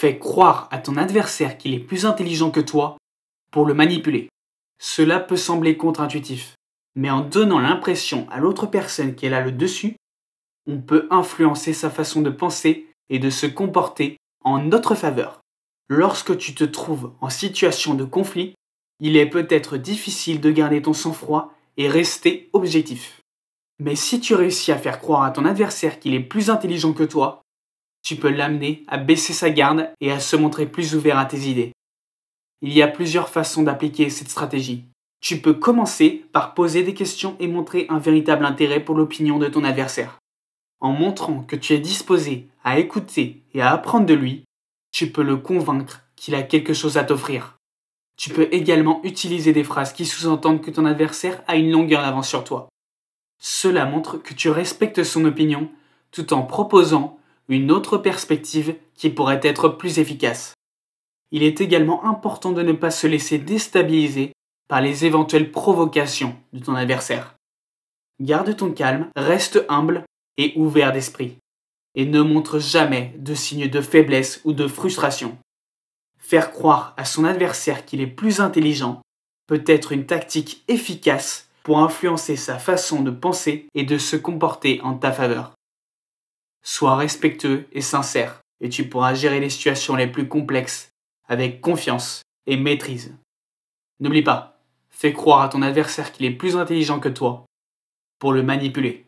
Fais croire à ton adversaire qu'il est plus intelligent que toi pour le manipuler. Cela peut sembler contre-intuitif, mais en donnant l'impression à l'autre personne qu'elle a le dessus, on peut influencer sa façon de penser et de se comporter en notre faveur. Lorsque tu te trouves en situation de conflit, il est peut-être difficile de garder ton sang-froid et rester objectif. Mais si tu réussis à faire croire à ton adversaire qu'il est plus intelligent que toi, tu peux l'amener à baisser sa garde et à se montrer plus ouvert à tes idées. Il y a plusieurs façons d'appliquer cette stratégie. Tu peux commencer par poser des questions et montrer un véritable intérêt pour l'opinion de ton adversaire. En montrant que tu es disposé à écouter et à apprendre de lui, tu peux le convaincre qu'il a quelque chose à t'offrir. Tu peux également utiliser des phrases qui sous-entendent que ton adversaire a une longueur d'avance sur toi. Cela montre que tu respectes son opinion tout en proposant une autre perspective qui pourrait être plus efficace. Il est également important de ne pas se laisser déstabiliser par les éventuelles provocations de ton adversaire. Garde ton calme, reste humble et ouvert d'esprit, et ne montre jamais de signes de faiblesse ou de frustration. Faire croire à son adversaire qu'il est plus intelligent peut être une tactique efficace pour influencer sa façon de penser et de se comporter en ta faveur. Sois respectueux et sincère, et tu pourras gérer les situations les plus complexes avec confiance et maîtrise. N'oublie pas, fais croire à ton adversaire qu'il est plus intelligent que toi pour le manipuler.